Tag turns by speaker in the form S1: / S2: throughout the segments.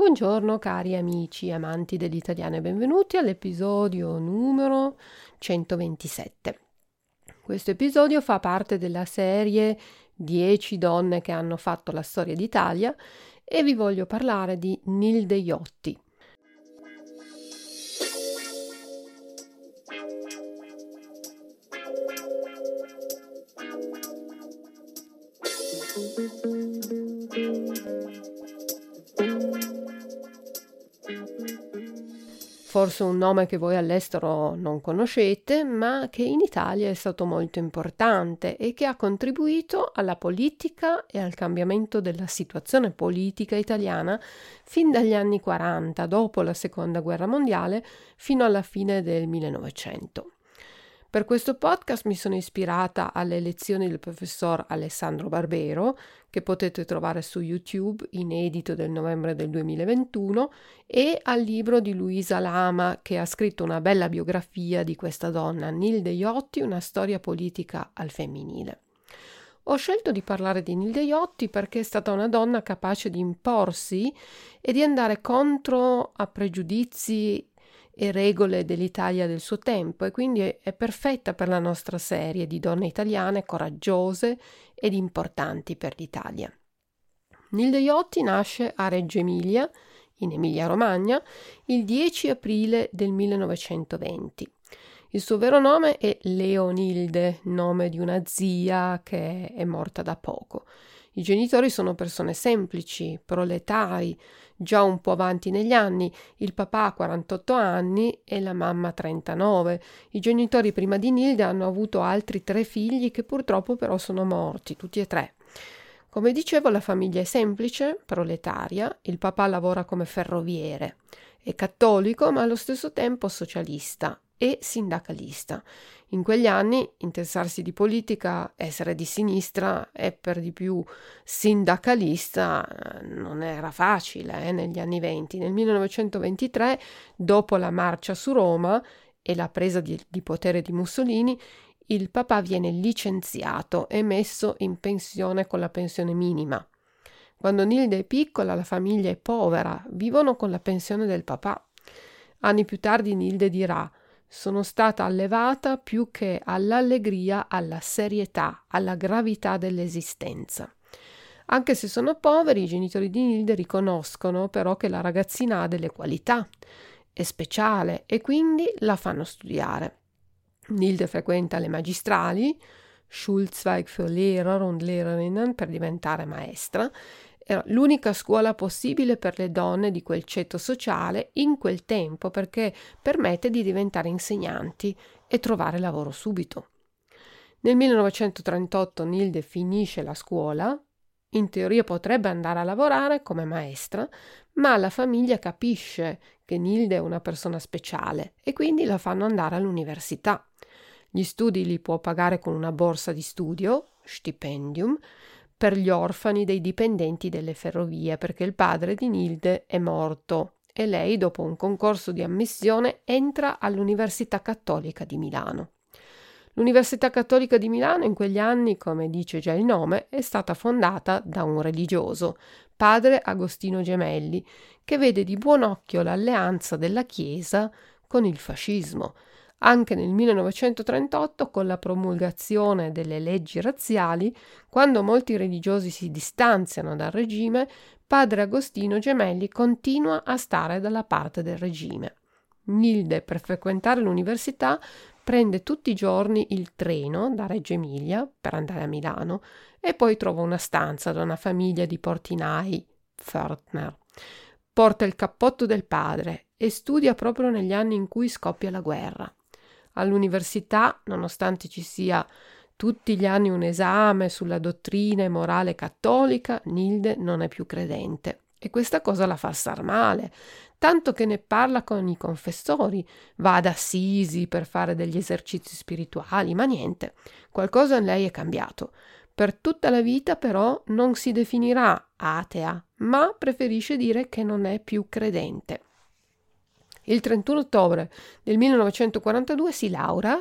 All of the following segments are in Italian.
S1: Buongiorno cari amici amanti dell'italiano e benvenuti all'episodio numero 127. Questo episodio fa parte della serie 10 donne che hanno fatto la storia d'Italia e vi voglio parlare di Nilde Iotti. Forse un nome che voi all'estero non conoscete, ma che in Italia è stato molto importante e che ha contribuito alla politica e al cambiamento della situazione politica italiana fin dagli anni 40, dopo la Seconda Guerra Mondiale, fino alla fine del 1900. Per questo podcast mi sono ispirata alle lezioni del professor Alessandro Barbero, che potete trovare su YouTube, inedito del novembre del 2021, e al libro di Luisa Lama, che ha scritto una bella biografia di questa donna, Nilde Iotti, una storia politica al femminile. Ho scelto di parlare di Nilde Iotti perché è stata una donna capace di imporsi e di andare contro a pregiudizi e regole dell'Italia del suo tempo e quindi è perfetta per la nostra serie di donne italiane coraggiose ed importanti per l'Italia. Nilde Iotti nasce a Reggio Emilia, in Emilia-Romagna, il 10 aprile del 1920. Il suo vero nome è Leonilde, nome di una zia che è morta da poco. I genitori sono persone semplici, proletari, già un po' avanti negli anni, il papà ha 48 anni e la mamma 39. I genitori prima di Nilde hanno avuto altri tre figli che purtroppo però sono morti, tutti e tre. Come dicevo, la famiglia è semplice, proletaria, il papà lavora come ferroviere, è cattolico ma allo stesso tempo socialista e sindacalista. In quegli anni interessarsi di politica, essere di sinistra e per di più sindacalista non era facile eh, negli anni venti. Nel 1923, dopo la marcia su Roma e la presa di, di potere di Mussolini, il papà viene licenziato e messo in pensione con la pensione minima. Quando Nilde è piccola, la famiglia è povera, vivono con la pensione del papà. Anni più tardi Nilde dirà sono stata allevata più che all'allegria, alla serietà, alla gravità dell'esistenza. Anche se sono poveri, i genitori di Nilde riconoscono però che la ragazzina ha delle qualità, è speciale e quindi la fanno studiare. Nilde frequenta le magistrali, Schulzweig für Lehrer und Lehrerinnen per diventare maestra era l'unica scuola possibile per le donne di quel ceto sociale in quel tempo perché permette di diventare insegnanti e trovare lavoro subito. Nel 1938 Nilde finisce la scuola, in teoria potrebbe andare a lavorare come maestra, ma la famiglia capisce che Nilde è una persona speciale e quindi la fanno andare all'università. Gli studi li può pagare con una borsa di studio, stipendium, per gli orfani dei dipendenti delle ferrovie perché il padre di Nilde è morto e lei, dopo un concorso di ammissione, entra all'Università Cattolica di Milano. L'Università Cattolica di Milano in quegli anni, come dice già il nome, è stata fondata da un religioso, padre Agostino Gemelli, che vede di buon occhio l'alleanza della Chiesa con il fascismo anche nel 1938, con la promulgazione delle leggi razziali, quando molti religiosi si distanziano dal regime, padre Agostino Gemelli continua a stare dalla parte del regime. Nilde, per frequentare l'università, prende tutti i giorni il treno da Reggio Emilia per andare a Milano e poi trova una stanza da una famiglia di portinai, Pförtner. Porta il cappotto del padre e studia proprio negli anni in cui scoppia la guerra. All'università, nonostante ci sia tutti gli anni un esame sulla dottrina e morale cattolica, Nilde non è più credente. E questa cosa la fa star male, tanto che ne parla con i confessori, va ad Assisi per fare degli esercizi spirituali, ma niente, qualcosa in lei è cambiato. Per tutta la vita però non si definirà atea, ma preferisce dire che non è più credente. Il 31 ottobre del 1942 si laurea,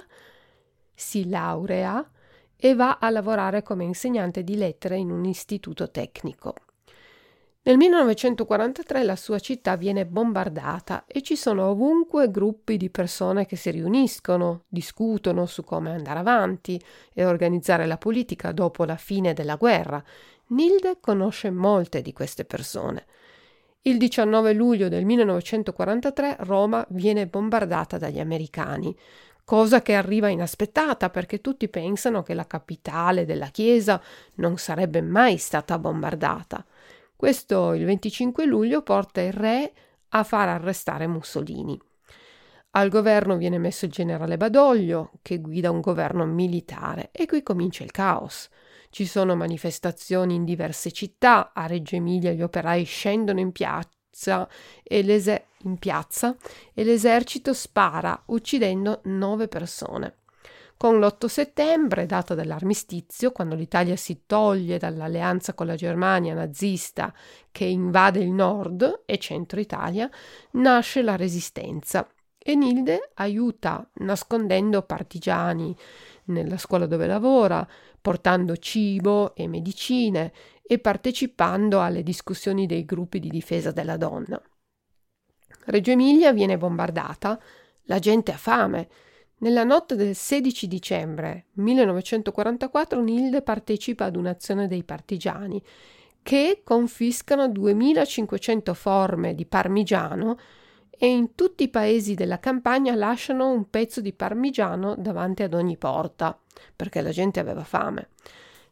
S1: si laurea e va a lavorare come insegnante di lettere in un istituto tecnico. Nel 1943 la sua città viene bombardata e ci sono ovunque gruppi di persone che si riuniscono, discutono su come andare avanti e organizzare la politica dopo la fine della guerra. Nilde conosce molte di queste persone. Il 19 luglio del 1943 Roma viene bombardata dagli americani, cosa che arriva inaspettata perché tutti pensano che la capitale della Chiesa non sarebbe mai stata bombardata. Questo il 25 luglio porta il re a far arrestare Mussolini. Al governo viene messo il generale Badoglio, che guida un governo militare, e qui comincia il caos. Ci sono manifestazioni in diverse città, a Reggio Emilia gli operai scendono in piazza e, in piazza, e l'esercito spara, uccidendo nove persone. Con l'8 settembre, data dell'armistizio, quando l'Italia si toglie dall'alleanza con la Germania nazista che invade il nord e centro Italia, nasce la resistenza e Nilde aiuta nascondendo partigiani nella scuola dove lavora, portando cibo e medicine e partecipando alle discussioni dei gruppi di difesa della donna. Reggio Emilia viene bombardata, la gente ha fame, nella notte del 16 dicembre 1944 Nilde partecipa ad un'azione dei partigiani che confiscano 2500 forme di parmigiano e in tutti i paesi della campagna lasciano un pezzo di parmigiano davanti ad ogni porta, perché la gente aveva fame.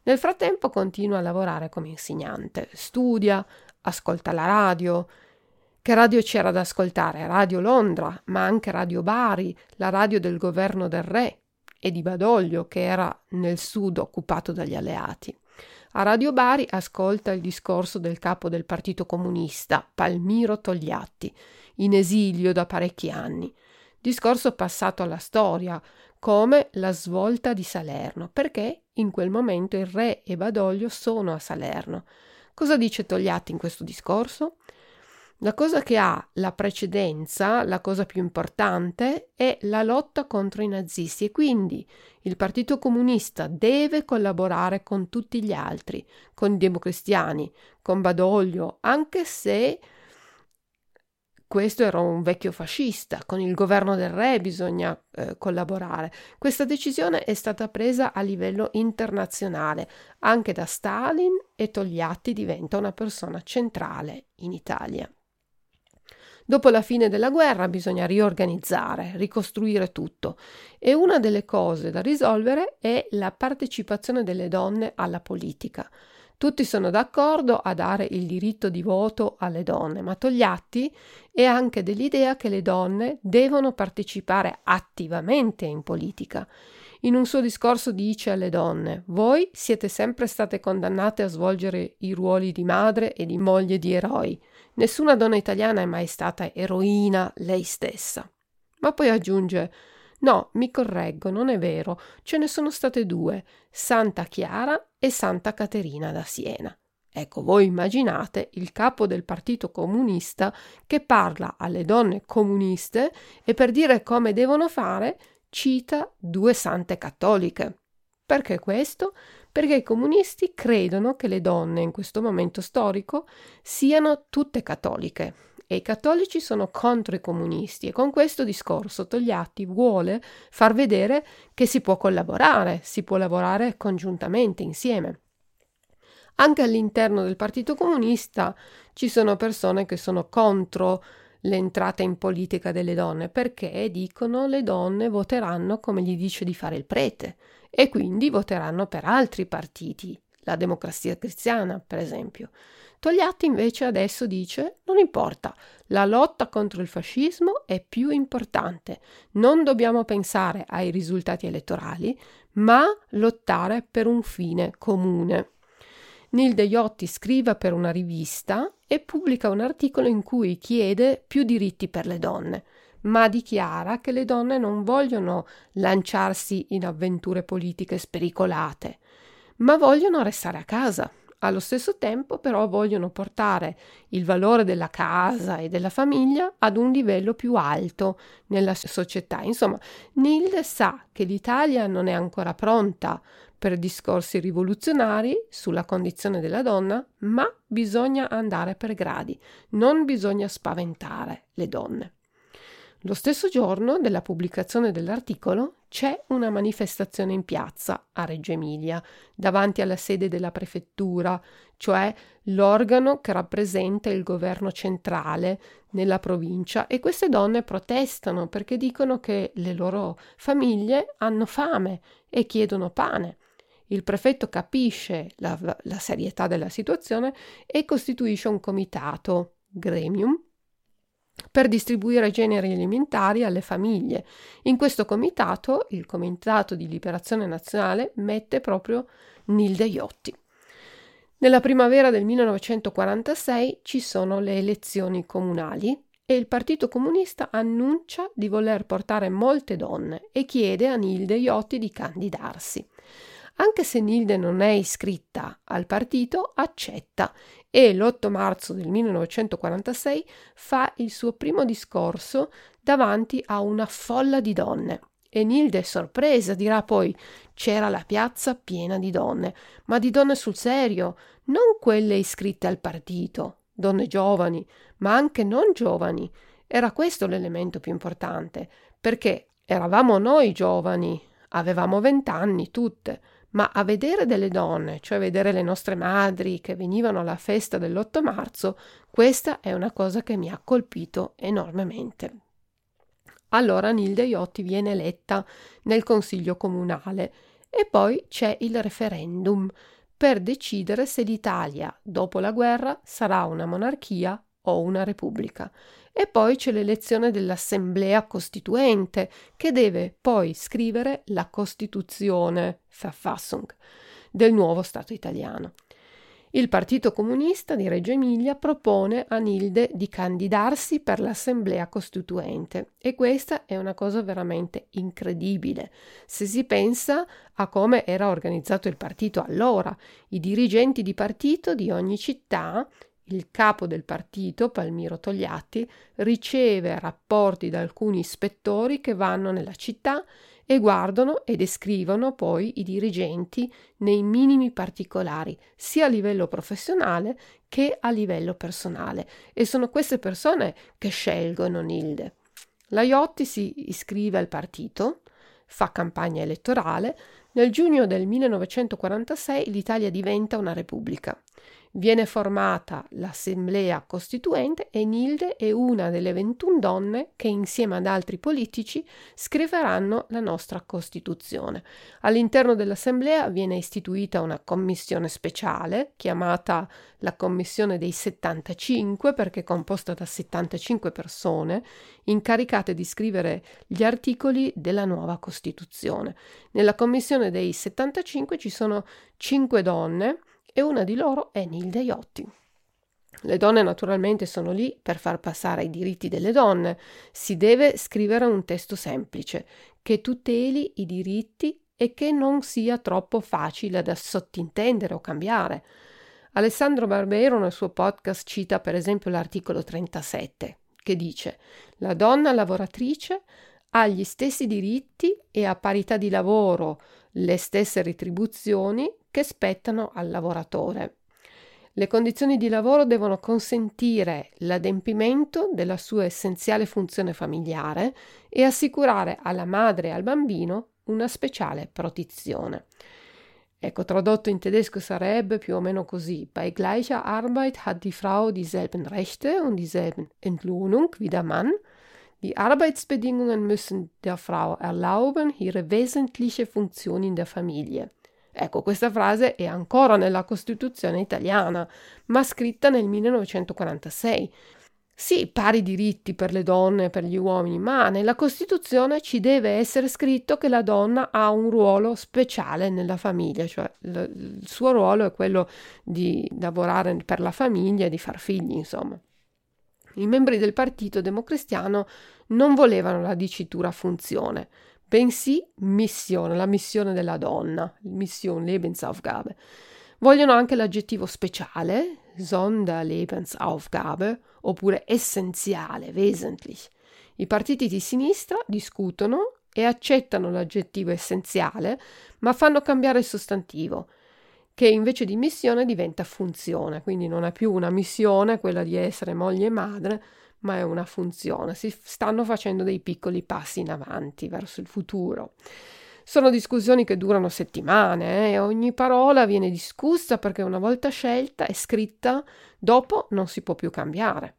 S1: Nel frattempo continua a lavorare come insegnante, studia, ascolta la radio, che radio c'era da ascoltare? Radio Londra, ma anche Radio Bari, la radio del governo del re e di Badoglio, che era nel sud occupato dagli alleati. A Radio Bari ascolta il discorso del capo del Partito Comunista, Palmiro Togliatti, in esilio da parecchi anni. Discorso passato alla storia come la svolta di Salerno, perché in quel momento il re e Badoglio sono a Salerno. Cosa dice Togliatti in questo discorso? La cosa che ha la precedenza, la cosa più importante, è la lotta contro i nazisti e quindi il Partito Comunista deve collaborare con tutti gli altri, con i democristiani, con Badoglio, anche se questo era un vecchio fascista, con il governo del re bisogna eh, collaborare. Questa decisione è stata presa a livello internazionale, anche da Stalin e Togliatti diventa una persona centrale in Italia. Dopo la fine della guerra bisogna riorganizzare, ricostruire tutto e una delle cose da risolvere è la partecipazione delle donne alla politica. Tutti sono d'accordo a dare il diritto di voto alle donne, ma Togliatti è anche dell'idea che le donne devono partecipare attivamente in politica. In un suo discorso dice alle donne: Voi siete sempre state condannate a svolgere i ruoli di madre e di moglie di eroi. Nessuna donna italiana è mai stata eroina lei stessa. Ma poi aggiunge No, mi correggo, non è vero, ce ne sono state due, Santa Chiara e Santa Caterina da Siena. Ecco, voi immaginate il capo del Partito Comunista che parla alle donne comuniste e per dire come devono fare cita due sante cattoliche. Perché questo? perché i comunisti credono che le donne in questo momento storico siano tutte cattoliche e i cattolici sono contro i comunisti e con questo discorso Togliatti vuole far vedere che si può collaborare, si può lavorare congiuntamente insieme. Anche all'interno del Partito Comunista ci sono persone che sono contro l'entrata in politica delle donne perché dicono le donne voteranno come gli dice di fare il prete e quindi voteranno per altri partiti, la democrazia cristiana, per esempio. Togliatti invece adesso dice non importa, la lotta contro il fascismo è più importante, non dobbiamo pensare ai risultati elettorali, ma lottare per un fine comune. Nilde Iotti scrive per una rivista e pubblica un articolo in cui chiede più diritti per le donne ma dichiara che le donne non vogliono lanciarsi in avventure politiche spericolate, ma vogliono restare a casa. Allo stesso tempo però vogliono portare il valore della casa e della famiglia ad un livello più alto nella società. Insomma, Nilde sa che l'Italia non è ancora pronta per discorsi rivoluzionari sulla condizione della donna, ma bisogna andare per gradi, non bisogna spaventare le donne. Lo stesso giorno della pubblicazione dell'articolo c'è una manifestazione in piazza a Reggio Emilia, davanti alla sede della prefettura, cioè l'organo che rappresenta il governo centrale nella provincia e queste donne protestano perché dicono che le loro famiglie hanno fame e chiedono pane. Il prefetto capisce la, la serietà della situazione e costituisce un comitato, gremium, per distribuire generi alimentari alle famiglie. In questo comitato, il Comitato di Liberazione Nazionale, mette proprio Nilde Iotti. Nella primavera del 1946 ci sono le elezioni comunali e il Partito Comunista annuncia di voler portare molte donne e chiede a Nilde Iotti di candidarsi. Anche se Nilde non è iscritta al partito, accetta e l'8 marzo del 1946 fa il suo primo discorso davanti a una folla di donne. E Nilde, sorpresa, dirà poi c'era la piazza piena di donne, ma di donne sul serio, non quelle iscritte al partito, donne giovani, ma anche non giovani. Era questo l'elemento più importante, perché eravamo noi giovani, avevamo vent'anni tutte, ma a vedere delle donne, cioè vedere le nostre madri che venivano alla festa dell'8 marzo, questa è una cosa che mi ha colpito enormemente. Allora Nilde Iotti viene eletta nel consiglio comunale e poi c'è il referendum per decidere se l'Italia, dopo la guerra, sarà una monarchia o una repubblica. E poi c'è l'elezione dell'Assemblea Costituente, che deve poi scrivere la Costituzione, Verfassung, del nuovo Stato italiano. Il Partito Comunista di Reggio Emilia propone a Nilde di candidarsi per l'Assemblea Costituente e questa è una cosa veramente incredibile se si pensa a come era organizzato il partito allora. I dirigenti di partito di ogni città il capo del partito, Palmiro Togliatti, riceve rapporti da alcuni ispettori che vanno nella città e guardano e descrivono poi i dirigenti nei minimi particolari, sia a livello professionale che a livello personale. E sono queste persone che scelgono Nilde. La Iotti si iscrive al partito, fa campagna elettorale. Nel giugno del 1946 l'Italia diventa una repubblica. Viene formata l'Assemblea Costituente e Nilde è una delle 21 donne che insieme ad altri politici scriveranno la nostra Costituzione. All'interno dell'Assemblea viene istituita una commissione speciale chiamata la Commissione dei 75 perché è composta da 75 persone incaricate di scrivere gli articoli della nuova Costituzione. Nella Commissione dei 75 ci sono 5 donne e una di loro è Nilde Iotti. Le donne naturalmente sono lì per far passare i diritti delle donne. Si deve scrivere un testo semplice che tuteli i diritti e che non sia troppo facile da sottintendere o cambiare. Alessandro Barbero nel suo podcast cita per esempio l'articolo 37 che dice la donna lavoratrice ha gli stessi diritti e a parità di lavoro le stesse retribuzioni che spettano al lavoratore. Le condizioni di lavoro devono consentire l'adempimento della sua essenziale funzione familiare e assicurare alla madre e al bambino una speciale protezione. Ecco, tradotto in tedesco sarebbe più o meno così. Bei gleicher Arbeit hat die Frau dieselben Rechte und dieselben Entlohnung wie der Mann. Die Arbeitsbedingungen müssen der Frau erlauben, ihre wesentliche Funktion in der Familie Ecco, questa frase è ancora nella Costituzione italiana, ma scritta nel 1946. Sì, pari diritti per le donne e per gli uomini, ma nella Costituzione ci deve essere scritto che la donna ha un ruolo speciale nella famiglia, cioè il suo ruolo è quello di lavorare per la famiglia e di far figli, insomma. I membri del partito democristiano non volevano la dicitura funzione, bensì missione, la missione della donna, Mission, Lebensaufgabe. Vogliono anche l'aggettivo speciale, Sonderlebensaufgabe, oppure essenziale, wesentlich. I partiti di sinistra discutono e accettano l'aggettivo essenziale, ma fanno cambiare il sostantivo, che invece di missione diventa funzione, quindi non è più una missione quella di essere moglie e madre, ma è una funzione. Si stanno facendo dei piccoli passi in avanti verso il futuro. Sono discussioni che durano settimane eh, e ogni parola viene discussa perché una volta scelta e scritta, dopo non si può più cambiare.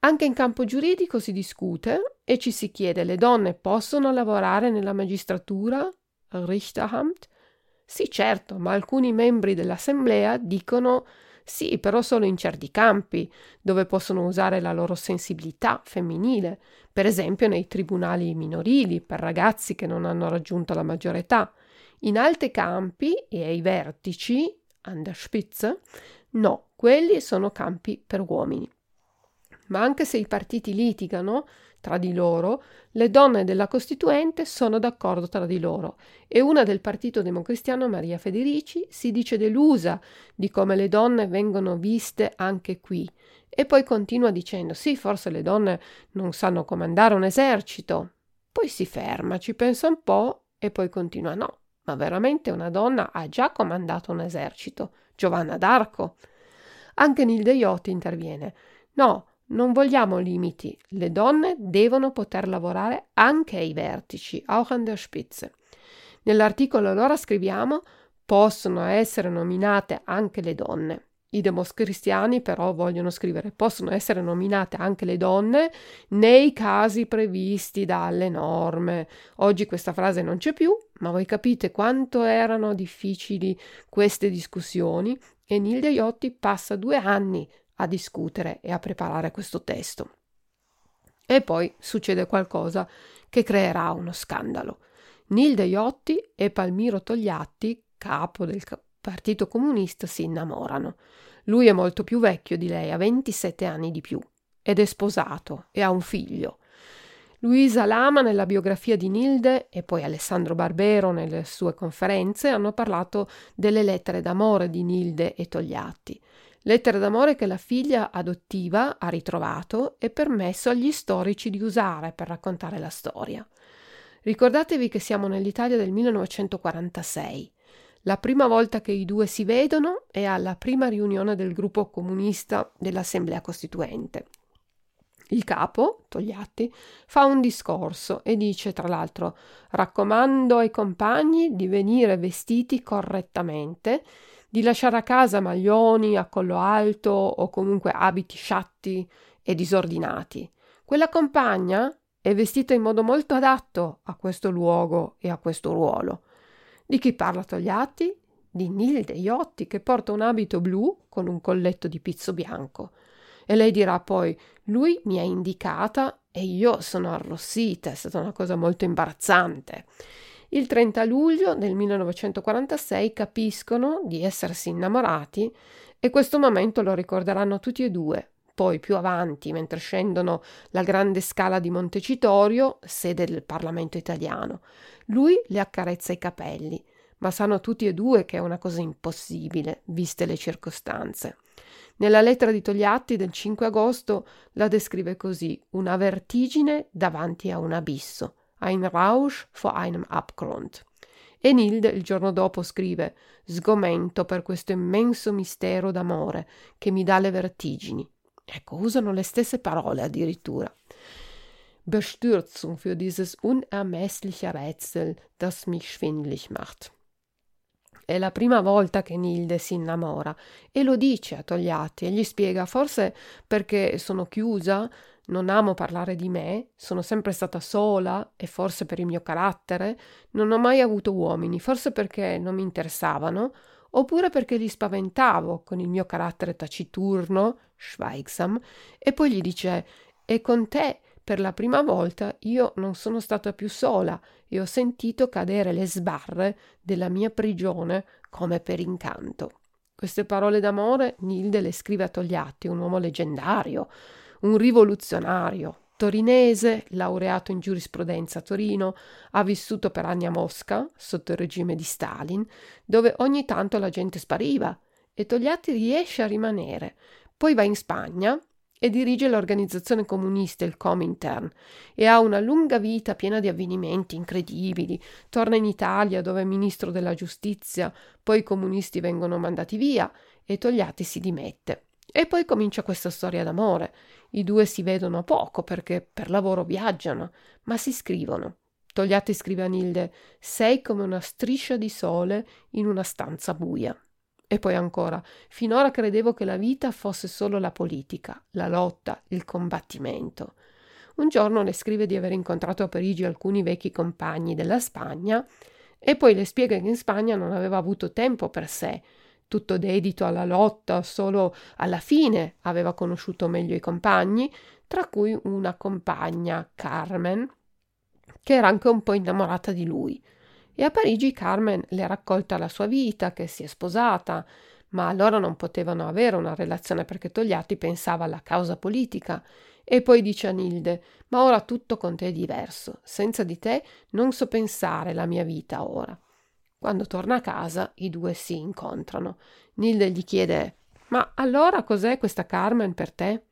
S1: Anche in campo giuridico si discute e ci si chiede le donne possono lavorare nella magistratura, Richteramt? Sì, certo, ma alcuni membri dell'assemblea dicono sì, però solo in certi campi, dove possono usare la loro sensibilità femminile, per esempio nei tribunali minorili per ragazzi che non hanno raggiunto la maggiore età. In altri campi e ai vertici, an der Spitze, no, quelli sono campi per uomini. Ma anche se i partiti litigano, tra di loro, le donne della Costituente sono d'accordo tra di loro e una del Partito Democristiano, Maria Federici, si dice delusa di come le donne vengono viste anche qui e poi continua dicendo sì, forse le donne non sanno comandare un esercito. Poi si ferma, ci pensa un po' e poi continua no, ma veramente una donna ha già comandato un esercito, Giovanna d'Arco. Anche Nilde Iotti interviene. No, non vogliamo limiti, le donne devono poter lavorare anche ai vertici, auch an der Spitze. Nell'articolo allora scriviamo possono essere nominate anche le donne. I democristiani però vogliono scrivere possono essere nominate anche le donne nei casi previsti dalle norme. Oggi questa frase non c'è più, ma voi capite quanto erano difficili queste discussioni e Nilde Iotti passa due anni a discutere e a preparare questo testo. E poi succede qualcosa che creerà uno scandalo. Nilde Iotti e Palmiro Togliatti, capo del Partito Comunista, si innamorano. Lui è molto più vecchio di lei, ha 27 anni di più, ed è sposato e ha un figlio. Luisa Lama nella biografia di Nilde e poi Alessandro Barbero nelle sue conferenze hanno parlato delle lettere d'amore di Nilde e Togliatti. Lettere d'amore che la figlia adottiva ha ritrovato e permesso agli storici di usare per raccontare la storia. Ricordatevi che siamo nell'Italia del 1946. La prima volta che i due si vedono è alla prima riunione del gruppo comunista dell'Assemblea Costituente. Il capo, Togliatti, fa un discorso e dice tra l'altro raccomando ai compagni di venire vestiti correttamente di lasciare a casa maglioni a collo alto o comunque abiti sciatti e disordinati. Quella compagna è vestita in modo molto adatto a questo luogo e a questo ruolo. Di chi parla Togliatti? Di Nilde Iotti che porta un abito blu con un colletto di pizzo bianco. E lei dirà poi: Lui mi ha indicata e io sono arrossita, è stata una cosa molto imbarazzante. Il 30 luglio del 1946 capiscono di essersi innamorati e questo momento lo ricorderanno tutti e due. Poi più avanti, mentre scendono la grande scala di Montecitorio, sede del Parlamento italiano, lui le accarezza i capelli, ma sanno tutti e due che è una cosa impossibile, viste le circostanze. Nella lettera di Togliatti del 5 agosto la descrive così: una vertigine davanti a un abisso ein Rausch vor einem Abgrund. E Nilde il giorno dopo scrive sgomento per questo immenso mistero d'amore che mi dà le vertigini. Ecco, usano le stesse parole addirittura. Bestürzung für dieses unermessliche Rätsel, das mich schwindlig macht. È la prima volta che Nilde si innamora e lo dice a Togliatti e gli spiega forse perché sono chiusa, non amo parlare di me, sono sempre stata sola e forse per il mio carattere, non ho mai avuto uomini, forse perché non mi interessavano, oppure perché li spaventavo con il mio carattere taciturno, schweigsam, e poi gli dice e con te per la prima volta io non sono stata più sola e ho sentito cadere le sbarre della mia prigione come per incanto. Queste parole d'amore Nilde le scrive a Togliatti, un uomo leggendario, un rivoluzionario torinese, laureato in giurisprudenza a Torino, ha vissuto per anni a Mosca, sotto il regime di Stalin, dove ogni tanto la gente spariva e Togliatti riesce a rimanere. Poi va in Spagna e dirige l'organizzazione comunista, il Comintern, e ha una lunga vita piena di avvenimenti incredibili. Torna in Italia dove è ministro della giustizia, poi i comunisti vengono mandati via e Togliatti si dimette. E poi comincia questa storia d'amore. I due si vedono poco perché per lavoro viaggiano, ma si scrivono. Togliatti scrive a Nilde: Sei come una striscia di sole in una stanza buia. E poi ancora, finora credevo che la vita fosse solo la politica, la lotta, il combattimento. Un giorno le scrive di aver incontrato a Parigi alcuni vecchi compagni della Spagna e poi le spiega che in Spagna non aveva avuto tempo per sé, tutto dedito alla lotta, solo alla fine aveva conosciuto meglio i compagni, tra cui una compagna, Carmen, che era anche un po' innamorata di lui e a Parigi Carmen le raccolta la sua vita, che si è sposata, ma allora non potevano avere una relazione perché Togliatti pensava alla causa politica. E poi dice a Nilde: Ma ora tutto con te è diverso. Senza di te non so pensare la mia vita ora. Quando torna a casa, i due si incontrano. Nilde gli chiede: Ma allora cos'è questa Carmen per te?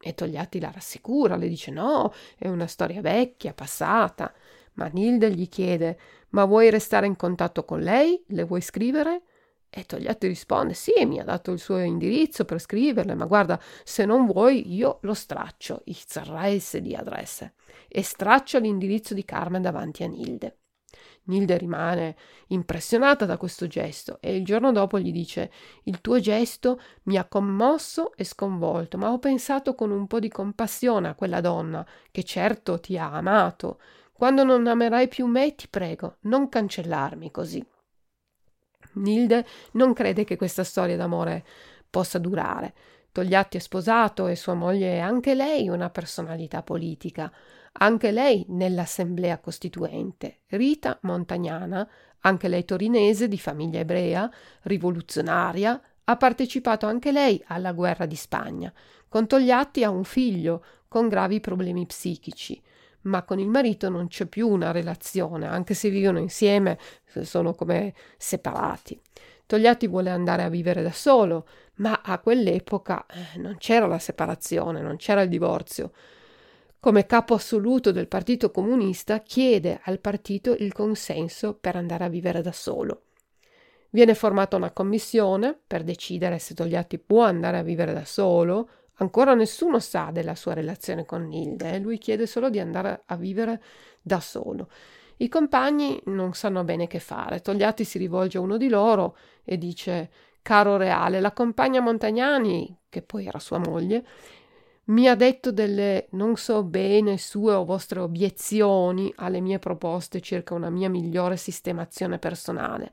S1: E Togliatti la rassicura, le dice: No, è una storia vecchia, passata. Ma Nilde gli chiede: Ma vuoi restare in contatto con lei? Le vuoi scrivere? E Togliatti risponde: Sì, mi ha dato il suo indirizzo per scriverle, ma guarda, se non vuoi, io lo straccio. Ich zerreiße di adresse. E straccia l'indirizzo di Carmen davanti a Nilde. Nilde rimane impressionata da questo gesto e il giorno dopo gli dice Il tuo gesto mi ha commosso e sconvolto, ma ho pensato con un po' di compassione a quella donna che certo ti ha amato quando non amerai più me, ti prego, non cancellarmi così. Nilde non crede che questa storia d'amore possa durare. Togliatti è sposato e sua moglie è anche lei una personalità politica, anche lei nell'assemblea costituente. Rita Montagnana, anche lei torinese di famiglia ebrea, rivoluzionaria, ha partecipato anche lei alla guerra di Spagna. Con Togliatti ha un figlio con gravi problemi psichici ma con il marito non c'è più una relazione, anche se vivono insieme, sono come separati. Togliatti vuole andare a vivere da solo, ma a quell'epoca eh, non c'era la separazione, non c'era il divorzio. Come capo assoluto del Partito Comunista chiede al partito il consenso per andare a vivere da solo. Viene formata una commissione per decidere se Togliatti può andare a vivere da solo, Ancora nessuno sa della sua relazione con Nilde, eh? lui chiede solo di andare a vivere da solo. I compagni non sanno bene che fare. Togliatti si rivolge a uno di loro e dice: Caro Reale, la compagna Montagnani, che poi era sua moglie, mi ha detto delle non so bene sue o vostre obiezioni alle mie proposte circa una mia migliore sistemazione personale.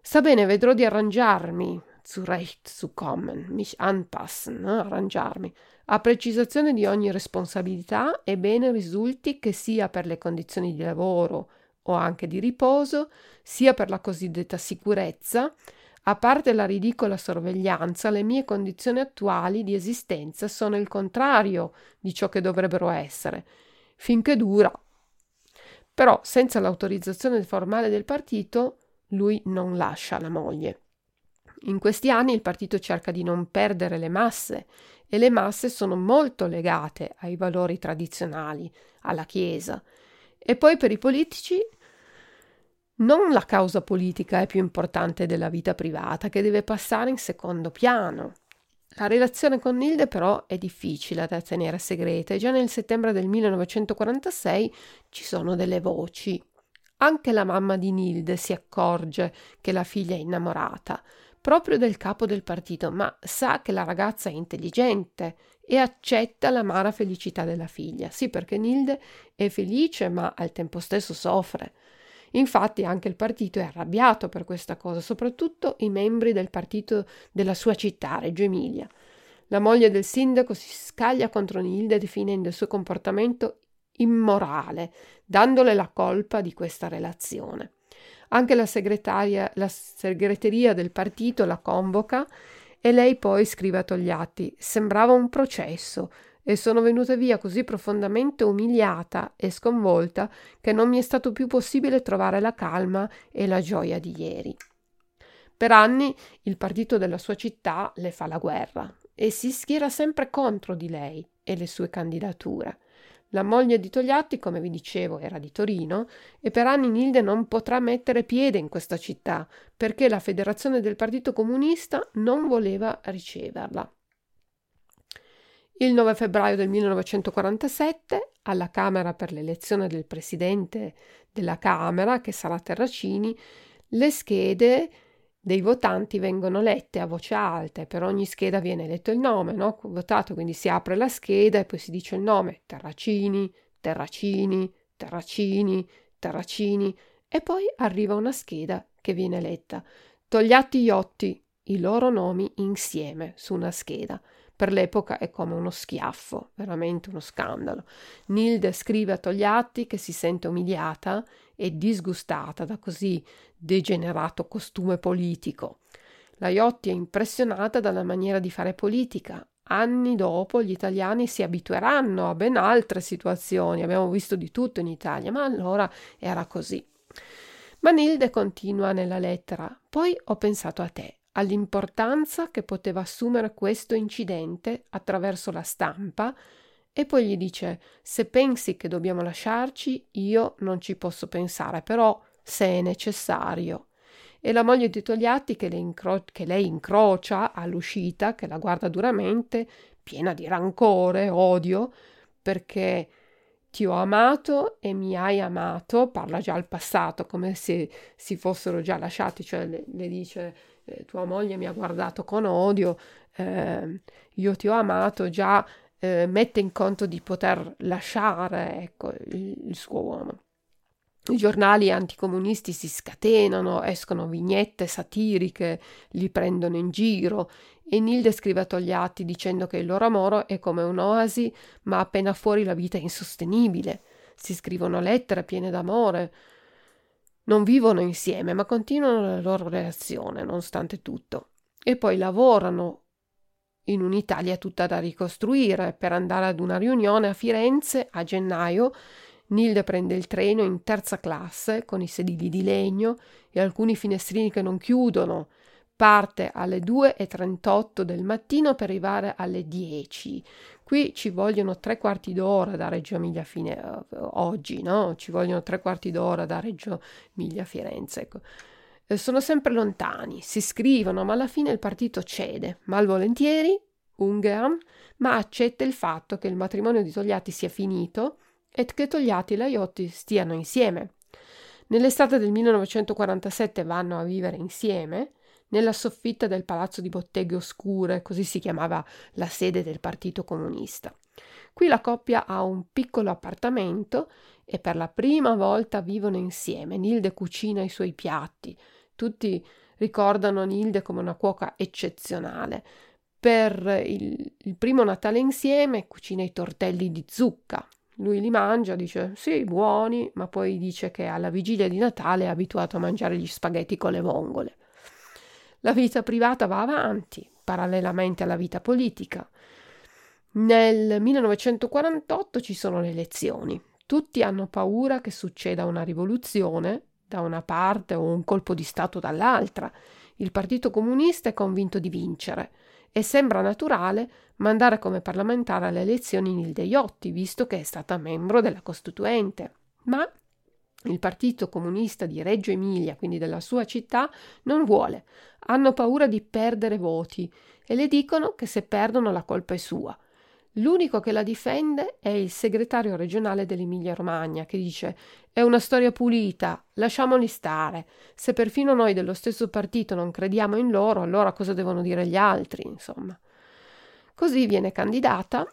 S1: Sta bene, vedrò di arrangiarmi zurechtzukommen, mich anpassen, no? arrangiarmi. A precisazione di ogni responsabilità è bene risulti che sia per le condizioni di lavoro o anche di riposo, sia per la cosiddetta sicurezza, a parte la ridicola sorveglianza, le mie condizioni attuali di esistenza sono il contrario di ciò che dovrebbero essere, finché dura. Però senza l'autorizzazione formale del partito, lui non lascia la moglie. In questi anni il partito cerca di non perdere le masse e le masse sono molto legate ai valori tradizionali, alla Chiesa. E poi per i politici non la causa politica è più importante della vita privata, che deve passare in secondo piano. La relazione con Nilde però è difficile da tenere segreta e già nel settembre del 1946 ci sono delle voci. Anche la mamma di Nilde si accorge che la figlia è innamorata proprio del capo del partito, ma sa che la ragazza è intelligente e accetta l'amara felicità della figlia. Sì, perché Nilde è felice, ma al tempo stesso soffre. Infatti anche il partito è arrabbiato per questa cosa, soprattutto i membri del partito della sua città, Reggio Emilia. La moglie del sindaco si scaglia contro Nilde definendo il suo comportamento immorale, dandole la colpa di questa relazione. Anche la, la segreteria del partito la convoca e lei poi scrive a Togliatti: Sembrava un processo e sono venuta via così profondamente umiliata e sconvolta che non mi è stato più possibile trovare la calma e la gioia di ieri. Per anni il partito della sua città le fa la guerra e si schiera sempre contro di lei e le sue candidature. La moglie di Togliatti, come vi dicevo, era di Torino e per anni Nilde non potrà mettere piede in questa città perché la federazione del Partito Comunista non voleva riceverla. Il 9 febbraio del 1947, alla Camera per l'elezione del presidente della Camera, che sarà Terracini, le schede dei votanti vengono lette a voce alta per ogni scheda viene letto il nome, no? votato, quindi si apre la scheda e poi si dice il nome, Terracini, Terracini, Terracini, Terracini e poi arriva una scheda che viene letta. Togliatti Iotti, i loro nomi insieme su una scheda. Per l'epoca è come uno schiaffo, veramente uno scandalo. Nilde scrive a Togliatti che si sente umiliata e disgustata da così degenerato costume politico. La Iotti è impressionata dalla maniera di fare politica. Anni dopo gli italiani si abitueranno a ben altre situazioni, abbiamo visto di tutto in Italia, ma allora era così. Manilde continua nella lettera. Poi ho pensato a te, all'importanza che poteva assumere questo incidente attraverso la stampa e poi gli dice se pensi che dobbiamo lasciarci io non ci posso pensare però se è necessario. E la moglie di Togliatti che, incro- che lei incrocia all'uscita che la guarda duramente piena di rancore odio perché ti ho amato e mi hai amato, parla già al passato come se si fossero già lasciati, cioè le, le dice eh, tua moglie mi ha guardato con odio, eh, io ti ho amato, già eh, mette in conto di poter lasciare ecco, il, il suo uomo. I giornali anticomunisti si scatenano, escono vignette satiriche, li prendono in giro e Nilde scrive a Togliatti dicendo che il loro amore è come un'oasi, ma appena fuori la vita è insostenibile. Si scrivono lettere piene d'amore, non vivono insieme, ma continuano la loro relazione, nonostante tutto. E poi lavorano in un'Italia tutta da ricostruire. Per andare ad una riunione a Firenze a gennaio, Nilde prende il treno in terza classe con i sedili di legno e alcuni finestrini che non chiudono Parte alle 2.38 del mattino per arrivare alle 10. Qui ci vogliono tre quarti d'ora da Reggio Emilia fine, uh, oggi, no? Ci vogliono tre quarti d'ora da Reggio Emilia Firenze. Ecco. Eh, sono sempre lontani, si scrivono, ma alla fine il partito cede, malvolentieri, Ungean, ma accetta il fatto che il matrimonio di Togliatti sia finito e che Togliatti e Laiotti stiano insieme. Nell'estate del 1947 vanno a vivere insieme nella soffitta del palazzo di Botteghe Oscure, così si chiamava la sede del Partito Comunista. Qui la coppia ha un piccolo appartamento e per la prima volta vivono insieme. Nilde cucina i suoi piatti. Tutti ricordano Nilde come una cuoca eccezionale. Per il, il primo Natale insieme cucina i tortelli di zucca. Lui li mangia, dice sì, buoni, ma poi dice che alla vigilia di Natale è abituato a mangiare gli spaghetti con le vongole. La vita privata va avanti, parallelamente alla vita politica. Nel 1948 ci sono le elezioni. Tutti hanno paura che succeda una rivoluzione da una parte o un colpo di Stato dall'altra. Il Partito Comunista è convinto di vincere e sembra naturale mandare come parlamentare alle elezioni Nilde Iotti, visto che è stata membro della Costituente. Ma il Partito Comunista di Reggio Emilia, quindi della sua città, non vuole. Hanno paura di perdere voti e le dicono che se perdono la colpa è sua. L'unico che la difende è il segretario regionale dell'Emilia Romagna, che dice è una storia pulita, lasciamoli stare. Se perfino noi dello stesso partito non crediamo in loro, allora cosa devono dire gli altri, insomma. Così viene candidata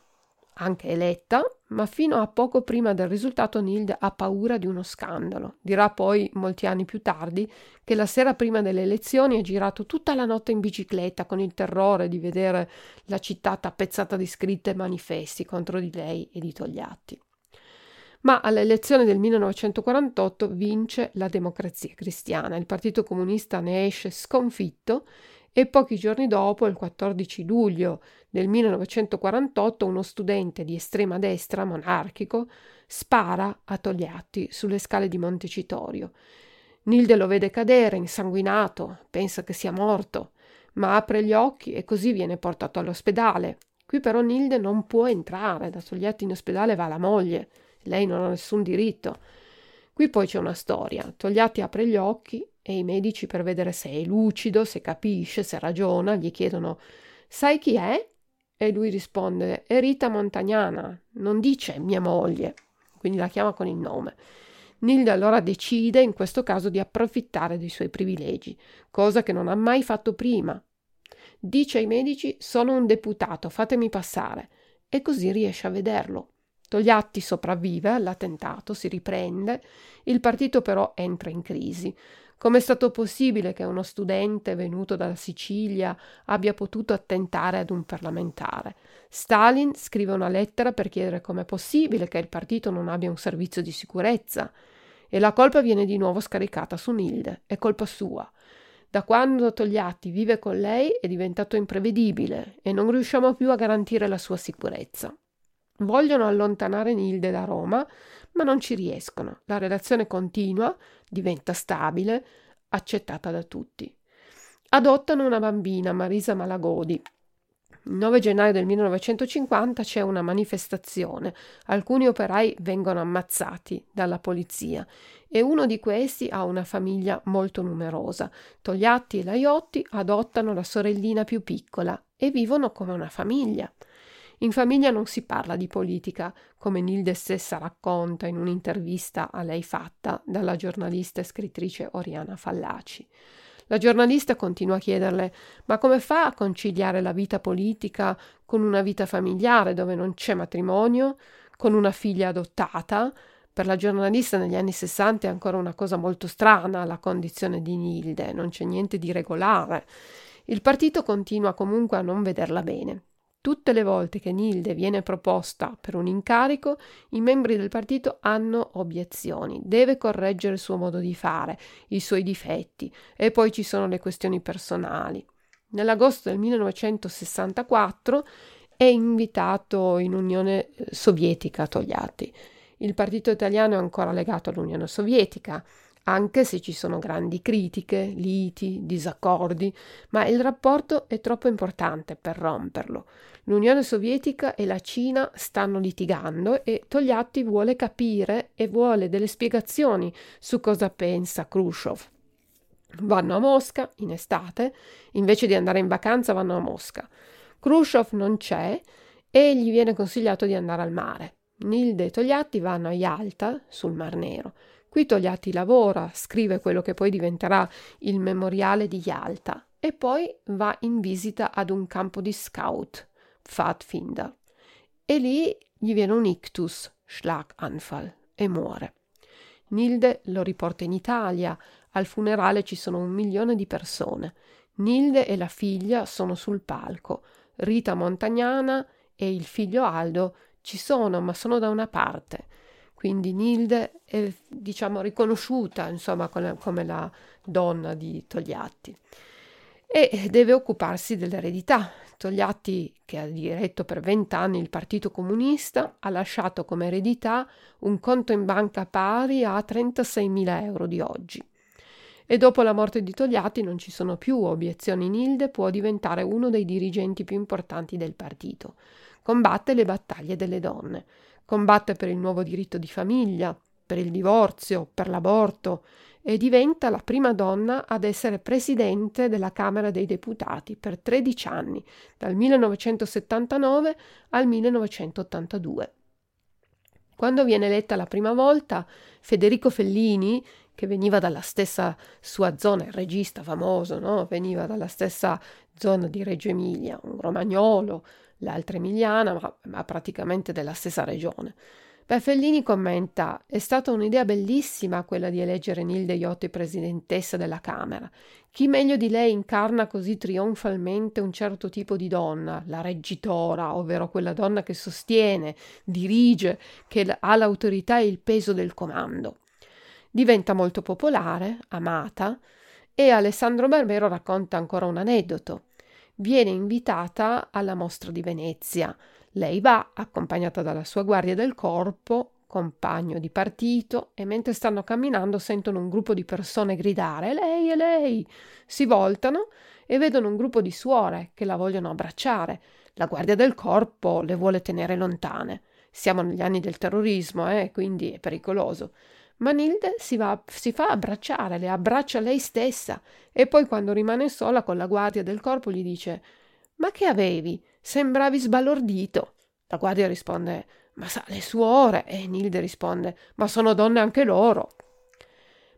S1: anche eletta, ma fino a poco prima del risultato Nilde ha paura di uno scandalo. Dirà poi, molti anni più tardi, che la sera prima delle elezioni ha girato tutta la notte in bicicletta con il terrore di vedere la città tappezzata di scritte e manifesti contro di lei e di Togliatti. Ma alle elezioni del 1948 vince la democrazia cristiana. Il Partito Comunista ne esce sconfitto e pochi giorni dopo, il 14 luglio del 1948, uno studente di estrema destra monarchico spara a Togliatti sulle scale di Montecitorio. Nilde lo vede cadere insanguinato, pensa che sia morto, ma apre gli occhi e così viene portato all'ospedale. Qui però Nilde non può entrare, da Togliatti in ospedale va la moglie, lei non ha nessun diritto. Qui poi c'è una storia. Togliatti apre gli occhi e i medici per vedere se è lucido, se capisce, se ragiona, gli chiedono Sai chi è? E lui risponde È Rita Montagnana, non dice mia moglie, quindi la chiama con il nome. Nilde allora decide in questo caso di approfittare dei suoi privilegi, cosa che non ha mai fatto prima. Dice ai medici sono un deputato, fatemi passare, e così riesce a vederlo. Togliatti sopravvive all'attentato, si riprende, il partito però entra in crisi. Com'è stato possibile che uno studente venuto dalla Sicilia abbia potuto attentare ad un parlamentare? Stalin scrive una lettera per chiedere com'è possibile che il partito non abbia un servizio di sicurezza e la colpa viene di nuovo scaricata su Nilde, è colpa sua. Da quando Togliatti vive con lei è diventato imprevedibile e non riusciamo più a garantire la sua sicurezza. Vogliono allontanare Nilde da Roma, ma non ci riescono. La relazione continua, diventa stabile, accettata da tutti. Adottano una bambina, Marisa Malagodi. Il 9 gennaio del 1950 c'è una manifestazione. Alcuni operai vengono ammazzati dalla polizia e uno di questi ha una famiglia molto numerosa. Togliatti e Laiotti adottano la sorellina più piccola e vivono come una famiglia. In famiglia non si parla di politica, come Nilde stessa racconta in un'intervista a lei fatta dalla giornalista e scrittrice Oriana Fallaci. La giornalista continua a chiederle ma come fa a conciliare la vita politica con una vita familiare dove non c'è matrimonio, con una figlia adottata? Per la giornalista negli anni Sessanta è ancora una cosa molto strana la condizione di Nilde, non c'è niente di regolare. Il partito continua comunque a non vederla bene. Tutte le volte che Nilde viene proposta per un incarico, i membri del partito hanno obiezioni, deve correggere il suo modo di fare, i suoi difetti e poi ci sono le questioni personali. Nell'agosto del 1964 è invitato in Unione eh, Sovietica Togliatti. Il partito italiano è ancora legato all'Unione Sovietica anche se ci sono grandi critiche, liti, disaccordi, ma il rapporto è troppo importante per romperlo. L'Unione Sovietica e la Cina stanno litigando e Togliatti vuole capire e vuole delle spiegazioni su cosa pensa Khrushchev. Vanno a Mosca in estate, invece di andare in vacanza vanno a Mosca. Khrushchev non c'è e gli viene consigliato di andare al mare. Nilde e Togliatti vanno a Yalta, sul Mar Nero. Qui Togliatti lavora, scrive quello che poi diventerà il memoriale di Yalta e poi va in visita ad un campo di scout, Pfadfinder. E lì gli viene un ictus, Schlaganfall, e muore. Nilde lo riporta in Italia, al funerale ci sono un milione di persone. Nilde e la figlia sono sul palco, Rita Montagnana e il figlio Aldo ci sono, ma sono da una parte quindi Nilde è diciamo riconosciuta insomma come, la donna di Togliatti e deve occuparsi dell'eredità. Togliatti, che ha diretto per vent'anni il Partito Comunista, ha lasciato come eredità un conto in banca pari a 36.000 euro di oggi. E dopo la morte di Togliatti non ci sono più obiezioni. Nilde può diventare uno dei dirigenti più importanti del partito. Combatte le battaglie delle donne combatte per il nuovo diritto di famiglia, per il divorzio, per l'aborto e diventa la prima donna ad essere presidente della Camera dei Deputati per 13 anni, dal 1979 al 1982. Quando viene eletta la prima volta, Federico Fellini, che veniva dalla stessa sua zona, il regista famoso, no? veniva dalla stessa zona di Reggio Emilia, un romagnolo, l'altra emiliana, ma, ma praticamente della stessa regione. Beh, Fellini commenta: È stata un'idea bellissima quella di eleggere Nilde Iotti presidentessa della Camera. Chi meglio di lei incarna così trionfalmente un certo tipo di donna, la reggitora, ovvero quella donna che sostiene, dirige, che ha l'autorità e il peso del comando. Diventa molto popolare, amata, e Alessandro Barbero racconta ancora un aneddoto viene invitata alla mostra di Venezia. Lei va, accompagnata dalla sua guardia del corpo, compagno di partito, e mentre stanno camminando sentono un gruppo di persone gridare lei, è lei! Si voltano e vedono un gruppo di suore che la vogliono abbracciare. La guardia del corpo le vuole tenere lontane. Siamo negli anni del terrorismo, eh, quindi è pericoloso. Ma Nilde si, va, si fa abbracciare, le abbraccia lei stessa e poi quando rimane sola con la guardia del corpo gli dice Ma che avevi? Sembravi sbalordito. La guardia risponde Ma sa, le suore. E Nilde risponde Ma sono donne anche loro.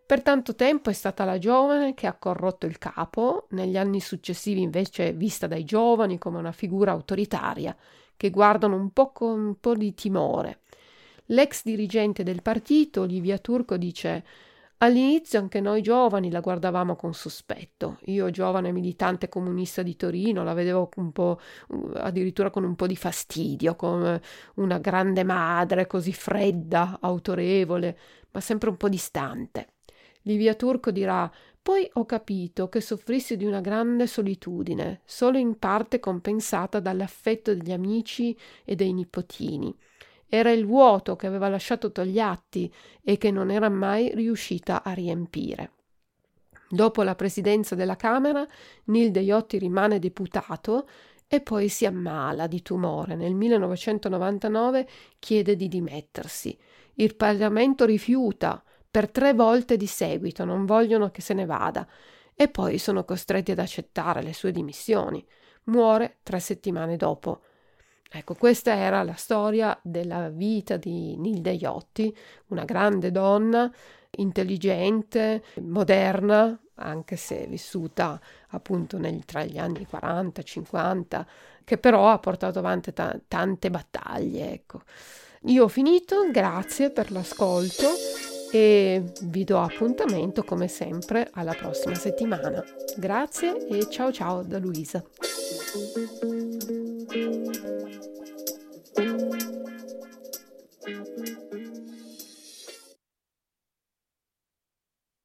S1: Per tanto tempo è stata la giovane che ha corrotto il capo, negli anni successivi invece vista dai giovani come una figura autoritaria, che guardano un po' con un po' di timore. L'ex dirigente del partito, Livia Turco, dice All'inizio anche noi giovani la guardavamo con sospetto. Io, giovane militante comunista di Torino, la vedevo un po' addirittura con un po' di fastidio, come una grande madre così fredda, autorevole, ma sempre un po' distante. Livia Turco dirà poi ho capito che soffrissi di una grande solitudine, solo in parte compensata dall'affetto degli amici e dei nipotini. Era il vuoto che aveva lasciato Togliatti e che non era mai riuscita a riempire. Dopo la presidenza della Camera, Nilde Iotti rimane deputato e poi si ammala di tumore. Nel 1999 chiede di dimettersi. Il Parlamento rifiuta per tre volte di seguito, non vogliono che se ne vada e poi sono costretti ad accettare le sue dimissioni. Muore tre settimane dopo. Ecco, questa era la storia della vita di Nilde Iotti, una grande donna, intelligente, moderna, anche se vissuta appunto nel, tra gli anni 40 e 50, che però ha portato avanti ta- tante battaglie. Ecco. Io ho finito, grazie per l'ascolto e vi do appuntamento come sempre alla prossima settimana. Grazie e ciao ciao da Luisa.